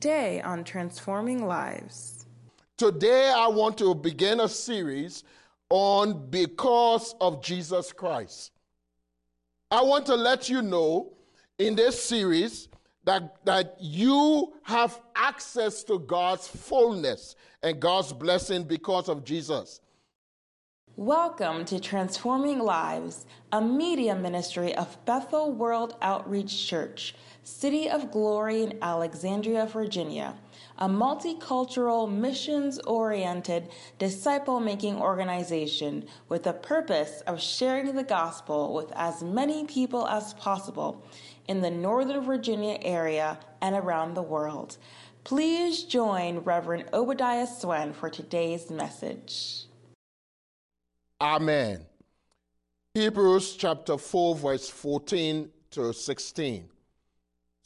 Today on Transforming Lives. Today, I want to begin a series on Because of Jesus Christ. I want to let you know in this series that, that you have access to God's fullness and God's blessing because of Jesus. Welcome to Transforming Lives, a media ministry of Bethel World Outreach Church, City of Glory in Alexandria, Virginia, a multicultural, missions oriented, disciple making organization with the purpose of sharing the gospel with as many people as possible in the Northern Virginia area and around the world. Please join Reverend Obadiah Swen for today's message. Amen. Hebrews chapter 4, verse 14 to 16.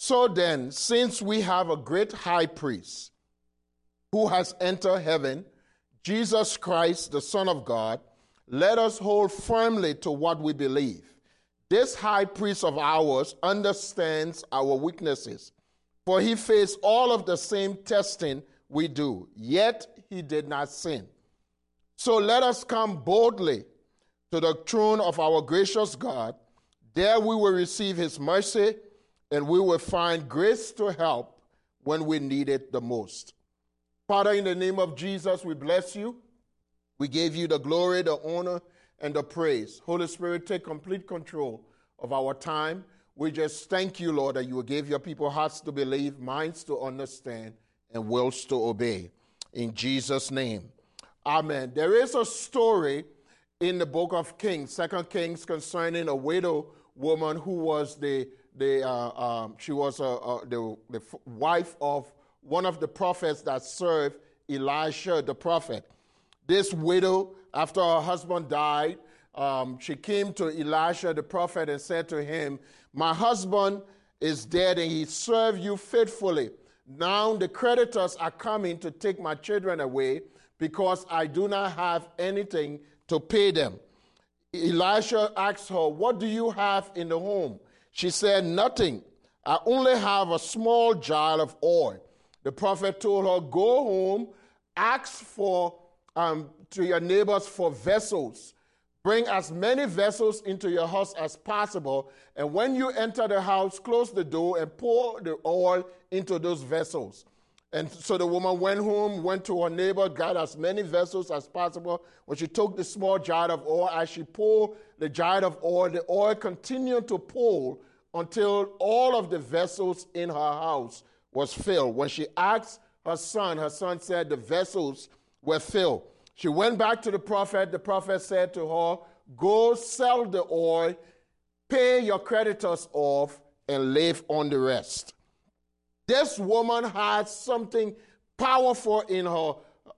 So then, since we have a great high priest who has entered heaven, Jesus Christ, the Son of God, let us hold firmly to what we believe. This high priest of ours understands our weaknesses, for he faced all of the same testing we do, yet he did not sin. So let us come boldly to the throne of our gracious God. There we will receive his mercy and we will find grace to help when we need it the most. Father, in the name of Jesus, we bless you. We gave you the glory, the honor, and the praise. Holy Spirit, take complete control of our time. We just thank you, Lord, that you gave your people hearts to believe, minds to understand, and wills to obey. In Jesus' name. Amen. There is a story in the book of Kings, Second Kings, concerning a widow woman who was the uh, um, she was uh, uh, the, the wife of one of the prophets that served Elisha the prophet. This widow, after her husband died, um, she came to Elisha the prophet and said to him, "My husband is dead, and he served you faithfully. Now the creditors are coming to take my children away." because I do not have anything to pay them. Elisha asked her, What do you have in the home? She said, Nothing. I only have a small jar of oil. The prophet told her, Go home, ask for um, to your neighbors for vessels. Bring as many vessels into your house as possible. And when you enter the house, close the door and pour the oil into those vessels. And so the woman went home, went to her neighbor, got as many vessels as possible. When she took the small jar of oil, as she poured the jar of oil, the oil continued to pour until all of the vessels in her house was filled. When she asked her son, her son said the vessels were filled. She went back to the prophet. The prophet said to her, Go sell the oil, pay your creditors off, and live on the rest. This woman had something powerful in her,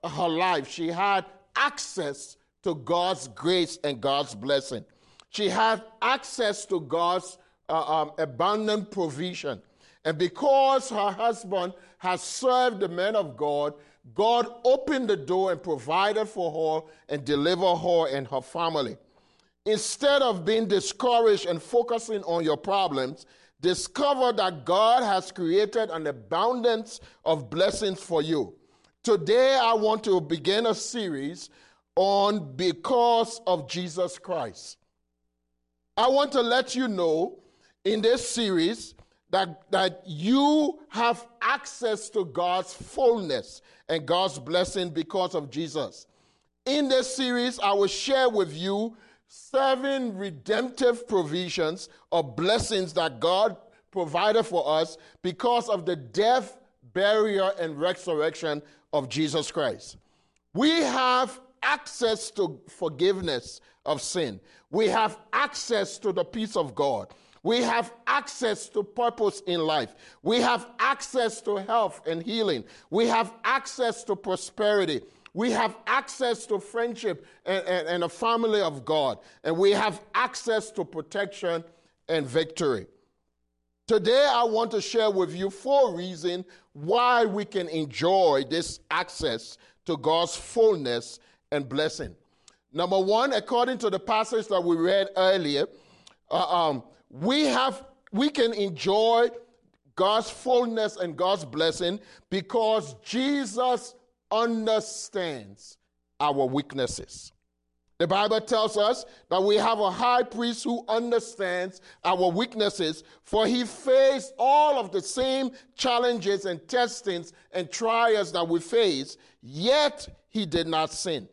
her life. She had access to God's grace and God's blessing. She had access to God's uh, um, abundant provision. And because her husband has served the men of God, God opened the door and provided for her and delivered her and her family. Instead of being discouraged and focusing on your problems, discover that God has created an abundance of blessings for you. Today, I want to begin a series on Because of Jesus Christ. I want to let you know in this series that, that you have access to God's fullness and God's blessing because of Jesus. In this series, I will share with you seven redemptive provisions or blessings that God provided for us because of the death, burial, and resurrection of Jesus Christ. We have access to forgiveness of sin. We have access to the peace of God. We have access to purpose in life. We have access to health and healing. We have access to prosperity. We have access to friendship and, and, and, a family of God. And we have access to protection and victory. Today, I want to share with you four reasons why we can enjoy this access to God's fullness and blessing. Number one, according to the passage that we read earlier, uh, um, we have we can enjoy God's fullness and God's blessing because Jesus understands our weaknesses. The Bible tells us that we have a high priest who understands our weaknesses, for he faced all of the same challenges and testings and trials that we face, yet he did not sin.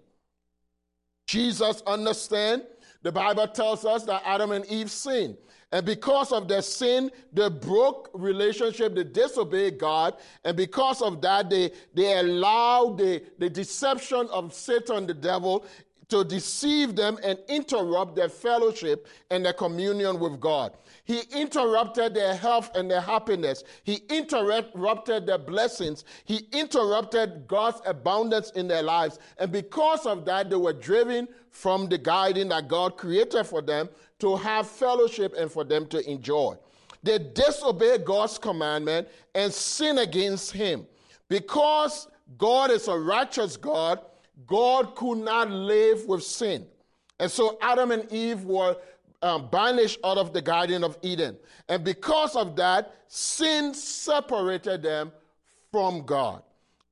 Jesus understands. The Bible tells us that Adam and Eve sinned. And because of their sin, they broke relationship, they disobeyed God. And because of that, they, they allowed the, the deception of Satan, the devil, to deceive them and interrupt their fellowship and their communion with God. He interrupted their health and their happiness. He interrupted their blessings. He interrupted God's abundance in their lives. And because of that, they were driven from the guiding that God created for them to have fellowship and for them to enjoy. They disobeyed God's commandment and sin against Him. Because God is a righteous God, God could not live with sin. And so Adam and Eve were um, banished out of the Garden of Eden. And because of that, sin separated them from God.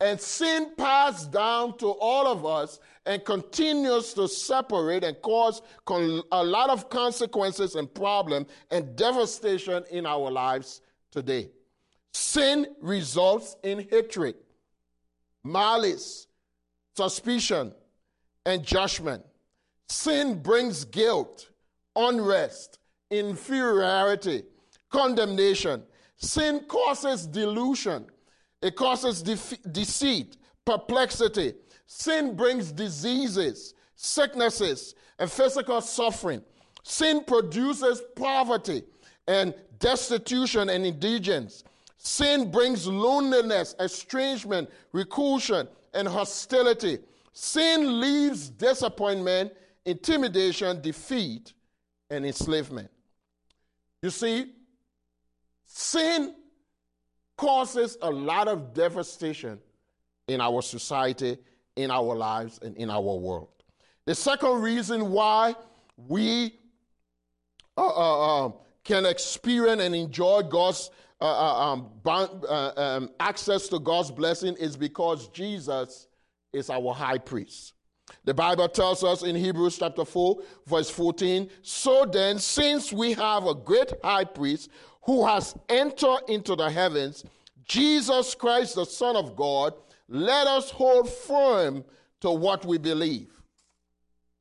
And sin passed down to all of us and continues to separate and cause a lot of consequences and problems and devastation in our lives today. Sin results in hatred, malice, suspicion, and judgment. Sin brings guilt, unrest, inferiority, condemnation. Sin causes delusion, it causes deceit, perplexity. Sin brings diseases, sicknesses, and physical suffering. Sin produces poverty and destitution and indigence. Sin brings loneliness, estrangement, reclusion, and hostility. Sin leaves disappointment, intimidation, defeat, and enslavement. You see, sin causes a lot of devastation in our society, in our lives, and in our world. The second reason why we uh, uh, uh, can experience and enjoy God's uh, uh, um, uh, um, access to God's blessing is because Jesus is our high priest. The Bible tells us in Hebrews chapter 4, verse 14 So then, since we have a great high priest who has entered into the heavens, Jesus Christ, the Son of God, let us hold firm to what we believe.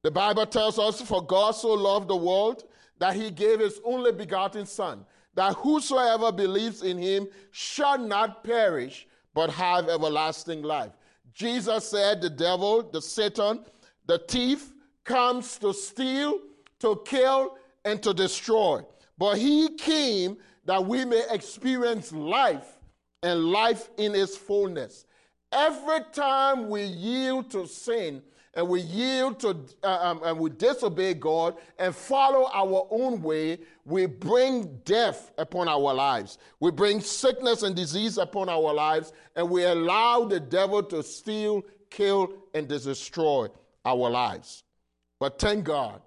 The Bible tells us, For God so loved the world that he gave his only begotten Son that whosoever believes in him shall not perish, but have everlasting life. Jesus said, The devil, the Satan, the thief comes to steal, to kill, and to destroy. But he came that we may experience life and life in its fullness. Every time we yield to sin, and we yield to uh, um, and we disobey God and follow our own way, we bring death upon our lives. We bring sickness and disease upon our lives, and we allow the devil to steal, kill, and destroy our lives. But thank God,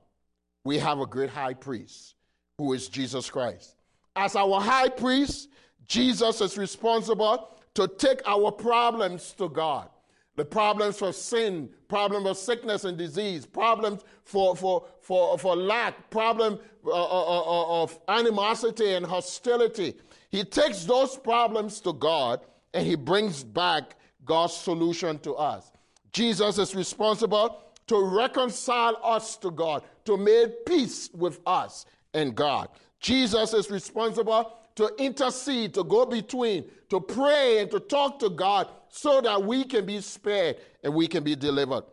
we have a great high priest who is Jesus Christ. As our high priest, Jesus is responsible to take our problems to God the problems for sin, problem of sickness and disease, problems for, for, for, for lack, problem uh, uh, uh, of animosity and hostility. He takes those problems to God and he brings back God's solution to us. Jesus is responsible to reconcile us to God, to make peace with us and God. Jesus is responsible to intercede, to go between, to pray and to talk to God so that we can be spared and we can be delivered.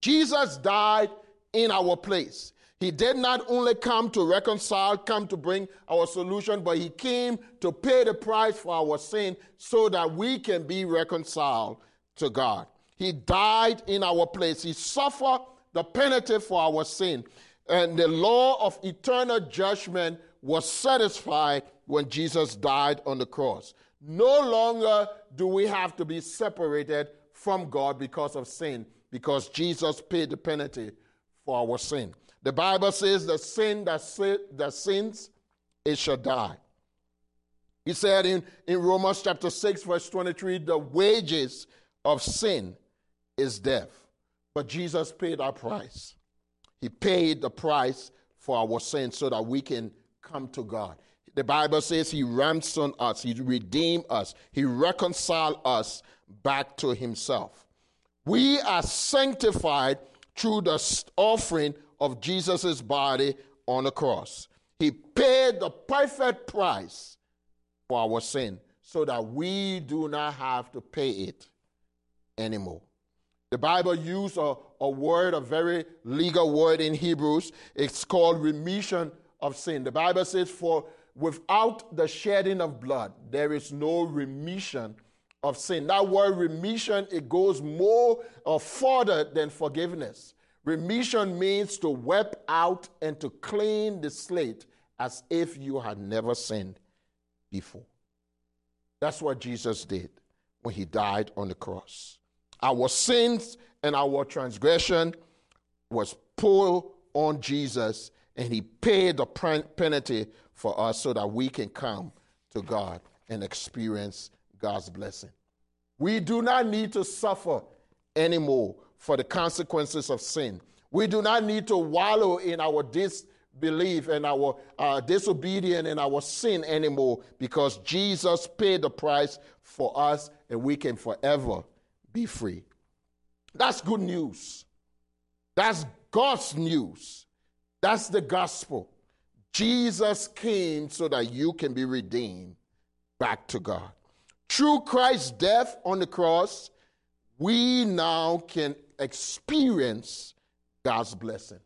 Jesus died in our place. He did not only come to reconcile, come to bring our solution, but he came to pay the price for our sin so that we can be reconciled to God. He died in our place. He suffered the penalty for our sin. And the law of eternal judgment was satisfied when Jesus died on the cross. No longer do we have to be separated from God because of sin, because Jesus paid the penalty for our sin. The Bible says the sin that, that sins, it shall die. He said in, in Romans chapter 6, verse 23, the wages of sin is death. But Jesus paid our price. He paid the price for our sins so that we can come to God. The Bible says He ransomed us, He redeemed us, He reconciled us back to Himself. We are sanctified through the offering of Jesus' body on the cross. He paid the perfect price for our sin so that we do not have to pay it anymore. The Bible uses a, a word, a very legal word in Hebrews. It's called remission of sin. The Bible says, For without the shedding of blood, there is no remission of sin. That word remission, it goes more or further than forgiveness. Remission means to wipe out and to clean the slate as if you had never sinned before. That's what Jesus did when he died on the cross. Our sins and our transgression was put on Jesus, and he paid the penalty for us so that we can come to God and experience God's blessing. We do not need to suffer anymore for the consequences of sin. We do not need to wallow in our disbelief and our uh, disobedience and our sin anymore because Jesus paid the price for us and we can forever be free. That's good news. That's God's news. That's the gospel. Jesus came so that you can be redeemed back to God. Through Christ's death on the cross, we now can experience God's blessing.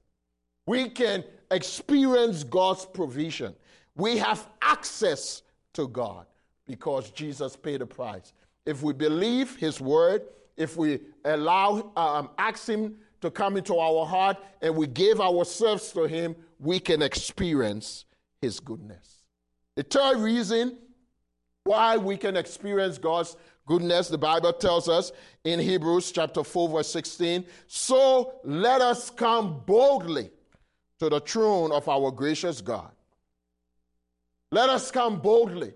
We can experience God's provision. We have access to God because Jesus paid the price. If we believe His word, if we allow, um, ask Him to come into our heart, and we give ourselves to Him, we can experience His goodness. The third reason why we can experience God's goodness, the Bible tells us in Hebrews chapter 4, verse 16. So let us come boldly to the throne of our gracious God. Let us come boldly.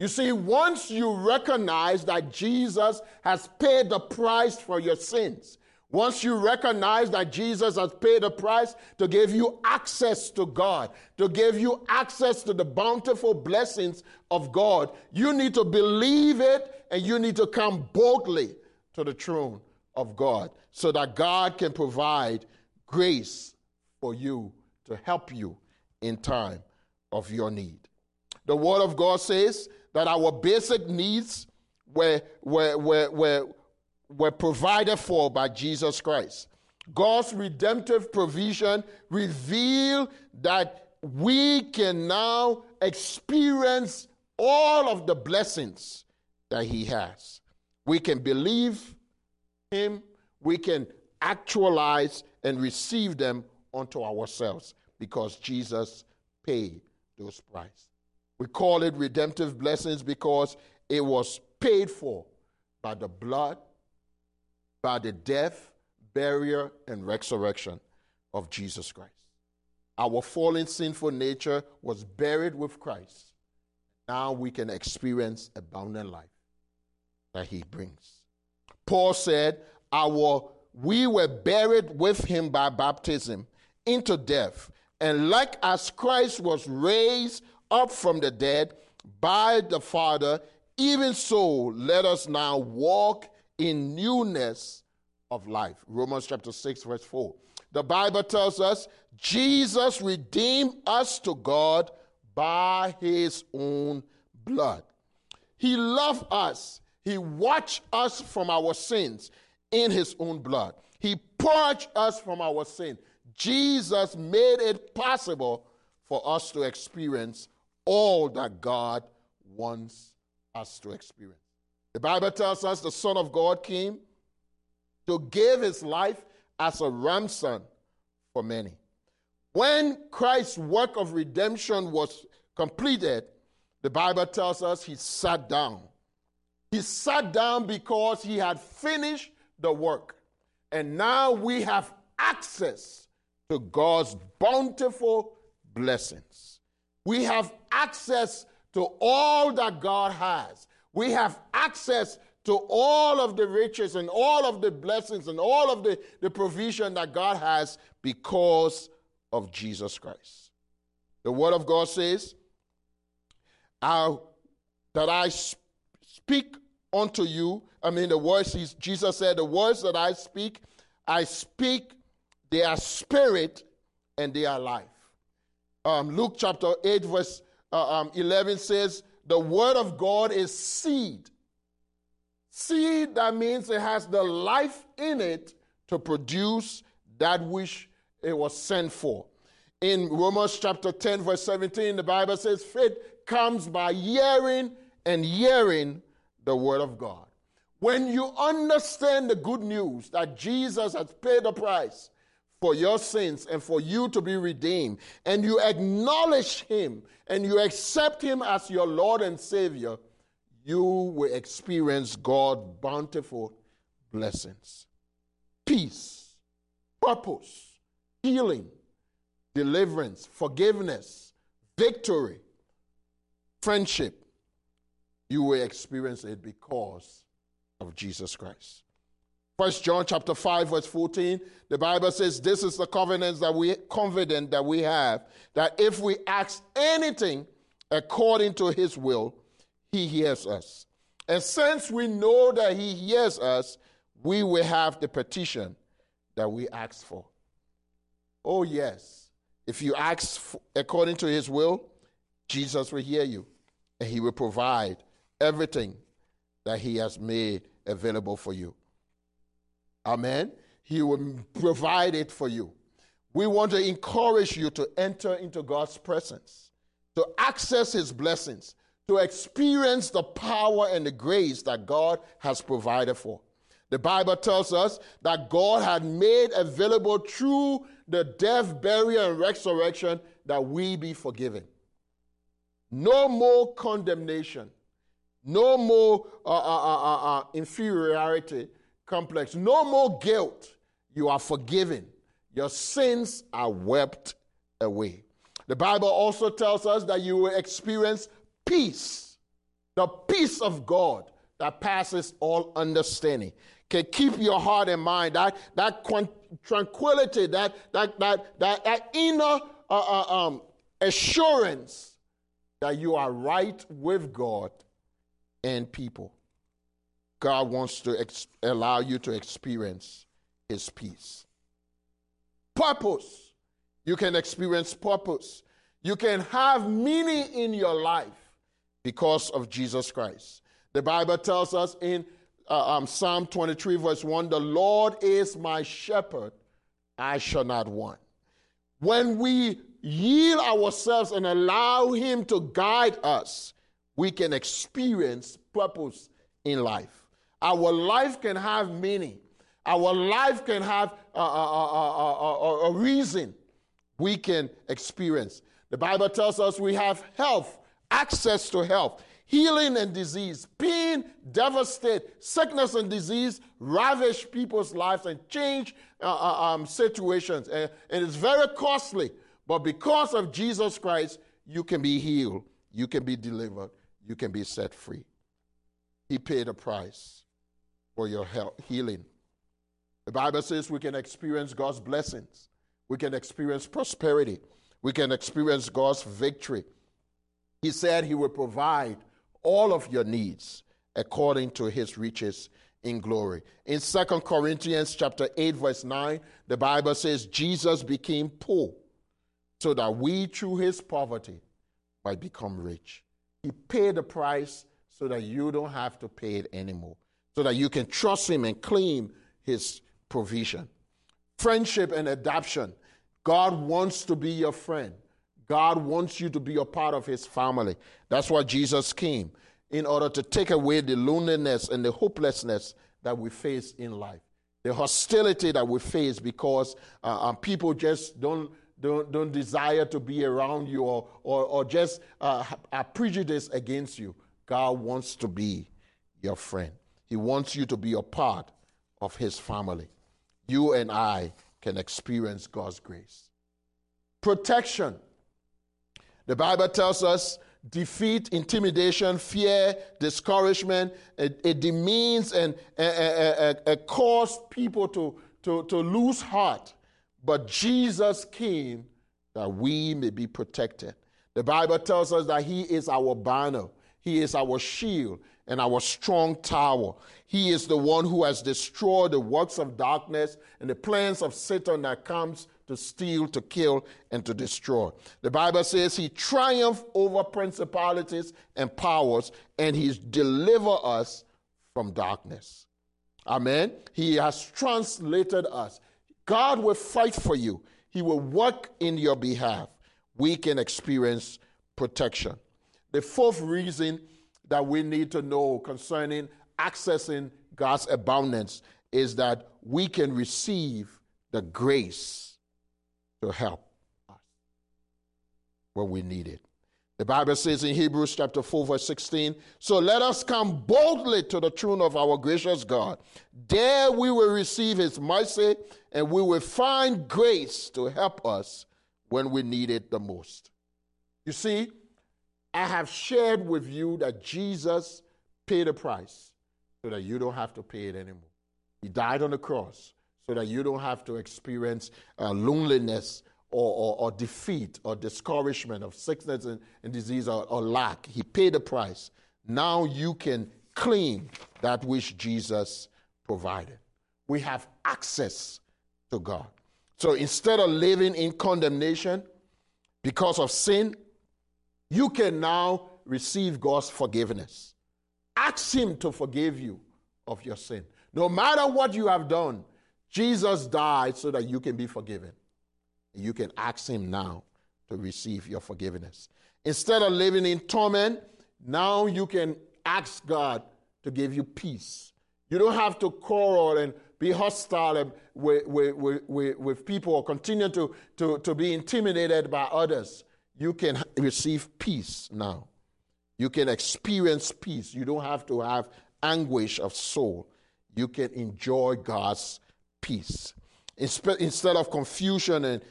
You see, once you recognize that Jesus has paid the price for your sins, once you recognize that Jesus has paid a price to give you access to God, to give you access to the bountiful blessings of God, you need to believe it and you need to come boldly to the throne of God so that God can provide grace for you to help you in time of your need. The Word of God says that our basic needs were, were, were, were, were provided for by Jesus Christ. God's redemptive provision reveal that we can now experience all of the blessings that he has. We can believe him, we can actualize and receive them unto ourselves because Jesus paid those prices. We call it redemptive blessings because it was paid for by the blood by the death, burial, and resurrection of Jesus Christ. Our fallen, sinful nature was buried with Christ. Now we can experience abundant life that he brings. Paul said, Our we were buried with him by baptism into death, and like as Christ was raised up from the dead by the Father, even so let us now walk in newness of life. Romans chapter 6, verse 4. The Bible tells us Jesus redeemed us to God by his own blood. He loved us, he washed us from our sins in his own blood. He purged us from our sin. Jesus made it possible for us to experience all that God wants us to experience. The Bible tells us the Son of God came to give his life as a ransom for many. When Christ's work of redemption was completed, the Bible tells us he sat down. He sat down because he had finished the work. And now we have access to God's bountiful blessings. We have access to all that God has. We have access to all of the riches and all of the blessings and all of the, the provision that God has because of Jesus Christ. The Word of God says, I, that I speak unto you. I mean, the words, Jesus said, the words that I speak, I speak, they are spirit and they are life. Um, Luke chapter 8, verse uh, um, 11 says, The word of God is seed. Seed, that means it has the life in it to produce that which it was sent for. In Romans chapter 10, verse 17, the Bible says, Faith comes by hearing, and hearing the word of God. When you understand the good news that Jesus has paid the price for your sins and for you to be redeemed, and you acknowledge Him and you accept Him as your Lord and Savior, you will experience God's bountiful blessings. Peace, purpose, healing, deliverance, forgiveness, victory, friendship. You will experience it because of Jesus Christ. First John chapter 5, verse 14, the Bible says, This is the covenant that we confident that we have, that if we ask anything according to his will, he hears us. And since we know that he hears us, we will have the petition that we ask for. Oh, yes. If you ask according to his will, Jesus will hear you and he will provide everything that he has made available for you. Amen. He will provide it for you. We want to encourage you to enter into God's presence, to access His blessings, to experience the power and the grace that God has provided for. The Bible tells us that God had made available through the death, burial, and resurrection that we be forgiven. No more condemnation, no more uh, uh, uh, uh, uh inferiority, complex. No more guilt. You are forgiven. Your sins are wept away. The Bible also tells us that you will experience peace, the peace of God that passes all understanding. Can keep your heart and mind, that, that tranquility, that, that, that, that, that inner uh, uh, um, assurance that you are right with God and people. God wants to ex- allow you to experience His peace. Purpose. You can experience purpose. You can have meaning in your life because of Jesus Christ. The Bible tells us in uh, um, Psalm 23, verse 1 The Lord is my shepherd, I shall not want. When we yield ourselves and allow Him to guide us, we can experience purpose in life. Our life can have meaning. Our life can have a, a, a, a, reason we can experience. The Bible tells us we have health, access to health, healing and disease, pain, devastate, sickness and disease ravage people's lives and change uh, uh, um, situations. And, and it's very costly. But because of Jesus Christ, you can be healed, you can be delivered, you can be set free. He paid a price for your health, healing. The Bible says we can experience God's blessings, we can experience prosperity, we can experience God's victory. He said He will provide all of your needs according to His riches in glory. In Second Corinthians chapter 8 verse 9, the Bible says Jesus became poor so that we through his poverty might become rich. He paid the price so that you don't have to pay it anymore so that you can trust Him and claim His provision. Friendship and adoption. God wants to be your friend. God wants you to be a part of His family. That's why Jesus came, in order to take away the loneliness and the hopelessness that we face in life, the hostility that we face because uh, uh, people just don't. Don't, don't desire to be around you or, or, or just uh, are prejudiced against you. God wants to be your friend. He wants you to be a part of His family. You and I can experience God's grace. Protection. The Bible tells us defeat, intimidation, fear, discouragement. It, it demeans and it causes people to, to, to lose heart. But Jesus came that we may be protected. The Bible tells us that He is our banner, He is our shield, and our strong tower. He is the one who has destroyed the works of darkness and the plans of Satan that comes to steal, to kill, and to destroy. The Bible says he triumphed over principalities and powers, and he's delivered us from darkness. Amen. He has translated us. God will fight for you. He will work in your behalf. We can experience protection. The fourth reason that we need to know concerning accessing God's abundance is that we can receive the grace to help us when we need it. The Bible says in Hebrews chapter 4, verse 16, So let us come boldly to the throne of our gracious God. There we will receive his mercy and we will find grace to help us when we need it the most. You see, I have shared with you that Jesus paid a price so that you don't have to pay it anymore. He died on the cross so that you don't have to experience uh, loneliness or, or, or, defeat or discouragement of sickness and, and disease or, or lack. He paid the price. Now you can claim that which Jesus provided. We have access to God. So instead of living in condemnation because of sin, you can now receive God's forgiveness. Ask Him to forgive you of your sin. No matter what you have done, Jesus died so that you can be forgiven. You can ask Him now to receive your forgiveness. Instead of living in torment, now you can ask God to give you peace. You don't have to quarrel and be hostile with, with, with, with, people or continue to, to, to be intimidated by others. You can receive peace now. You can experience peace. You don't have to have anguish of soul. You can enjoy God's peace. Instead of confusion and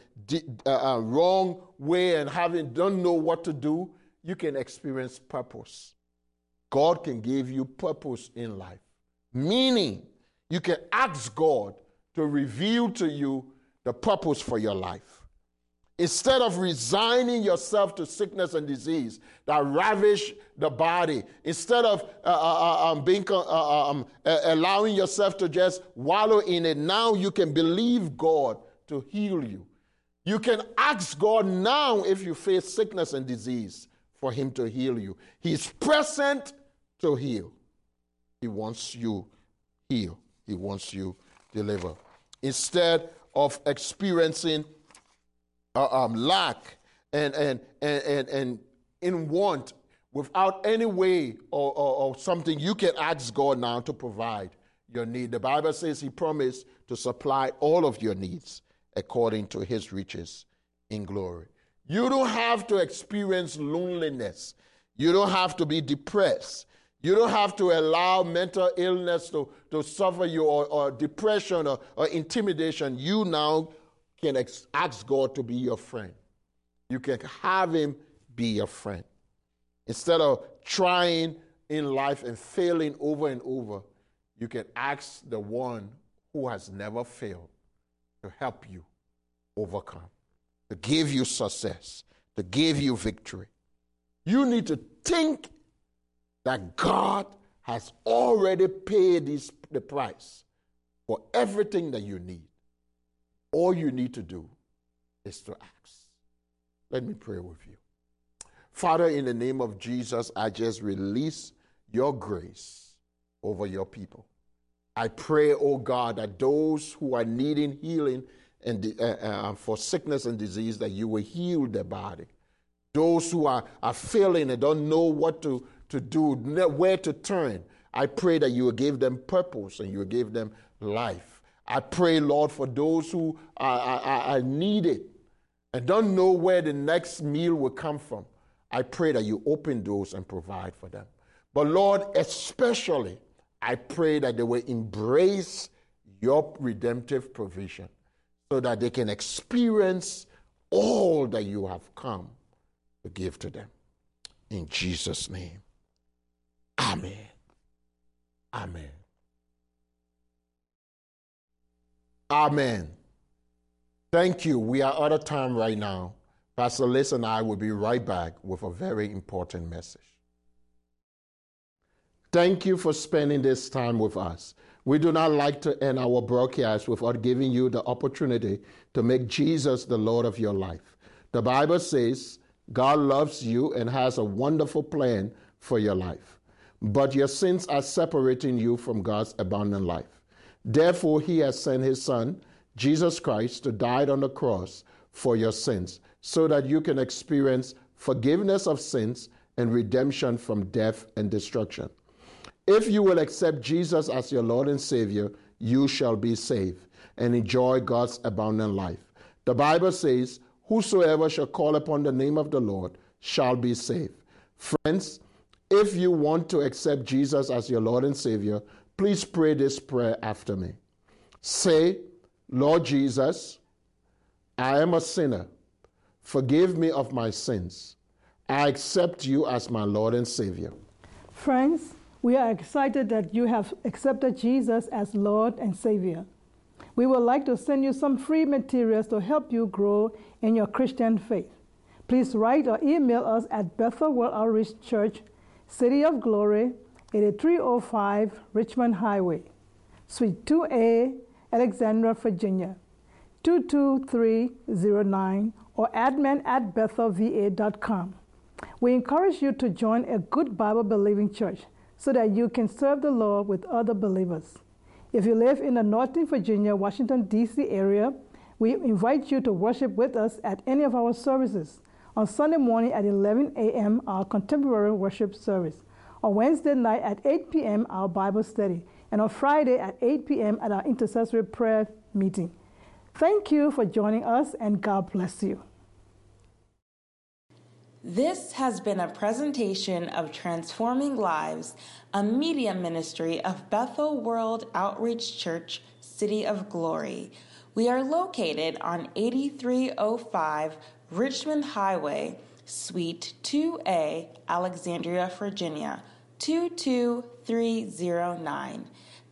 uh, uh, wrong way and having don't know what to do, you can experience purpose. God can give you purpose in life. Meaning, you can ask God to reveal to you the purpose for your life. Instead of resigning yourself to sickness and disease that ravish the body, instead of uh, uh, uh um, being, uh, uh um, allowing yourself to just wallow in it, now you can believe God to heal you. You can ask God now if you face sickness and disease for Him to heal you. He's present to heal. He wants you heal. He wants you deliver. Instead of experiencing uh, um, lack and, and, and, and, and in want without any way or, or, or something, you can ask God now to provide your need. The Bible says He promised to supply all of your needs according to His riches in glory. You don't have to experience loneliness. You don't have to be depressed. You don't have to allow mental illness to, to suffer you or, or depression or, or intimidation. You now can ask God to be your friend. You can have Him be your friend. Instead of trying in life and failing over and over, you can ask the one who has never failed to help you overcome, to give you success, to give you victory. You need to think that God has already paid this, the price for everything that you need. All you need to do is to ask. Let me pray with you. Father, in the name of Jesus, I just release your grace over your people. I pray, oh God, that those who are needing healing and uh, uh, for sickness and disease, that you will heal their body. Those who are, are failing and don't know what to, to do, where to turn, I pray that you will give them purpose and you will give them life. I pray, Lord, for those who are, are, are needed and don't know where the next meal will come from. I pray that you open doors and provide for them. But Lord, especially, I pray that they will embrace your redemptive provision so that they can experience all that you have come to give to them. In Jesus' name. Amen. Amen. Amen. Thank you. We are out of time right now. Pastor Liz and I will be right back with a very important message. Thank you for spending this time with us. We do not like to end our broadcast without giving you the opportunity to make Jesus the Lord of your life. The Bible says God loves you and has a wonderful plan for your life, but your sins are separating you from God's abundant life. Therefore, He has sent His Son, Jesus Christ, to die on the cross for your sins so that you can experience forgiveness of sins and redemption from death and destruction. If you will accept Jesus as your Lord and Savior, you shall be saved and enjoy God's abundant life. The Bible says, Whosoever shall call upon the name of the Lord shall be saved. Friends, if you want to accept Jesus as your Lord and Savior, please pray this prayer after me. Say, Lord Jesus, I am a sinner. Forgive me of my sins. I accept you as my Lord and Savior. Friends, we are excited that you have accepted Jesus as Lord and Savior. We would like to send you some free materials to help you grow in your Christian faith. Please write or email us at Bethel World Outreach Church, City of Glory, 8305 Richmond Highway, Suite 2A, Alexandria, Virginia, 22309, or admin at bethelva.com. We encourage you to join a good Bible believing church so that you can serve the Lord with other believers. If you live in the Northern Virginia, Washington, D.C. area, we invite you to worship with us at any of our services. On Sunday morning at 11 a.m., our contemporary worship service. On Wednesday night at 8 p.m., our Bible study. And on Friday at 8 p.m., at our intercessory prayer meeting. Thank you for joining us, and God bless you. This has been a presentation of Transforming Lives, a media ministry of Bethel World Outreach Church, City of Glory. We are located on 8305 Richmond Highway, Suite 2A, Alexandria, Virginia, 22309.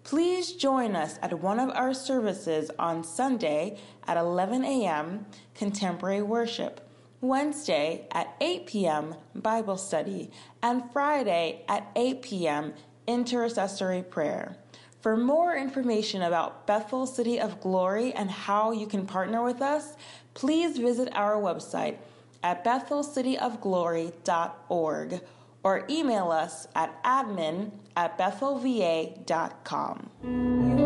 Please join us at one of our services on Sunday at 11 a.m. Contemporary Worship. Wednesday at 8 p.m. Bible study, and Friday at 8 p.m. intercessory prayer. For more information about Bethel City of Glory and how you can partner with us, please visit our website at bethelcityofglory.org or email us at admin at bethelva.com.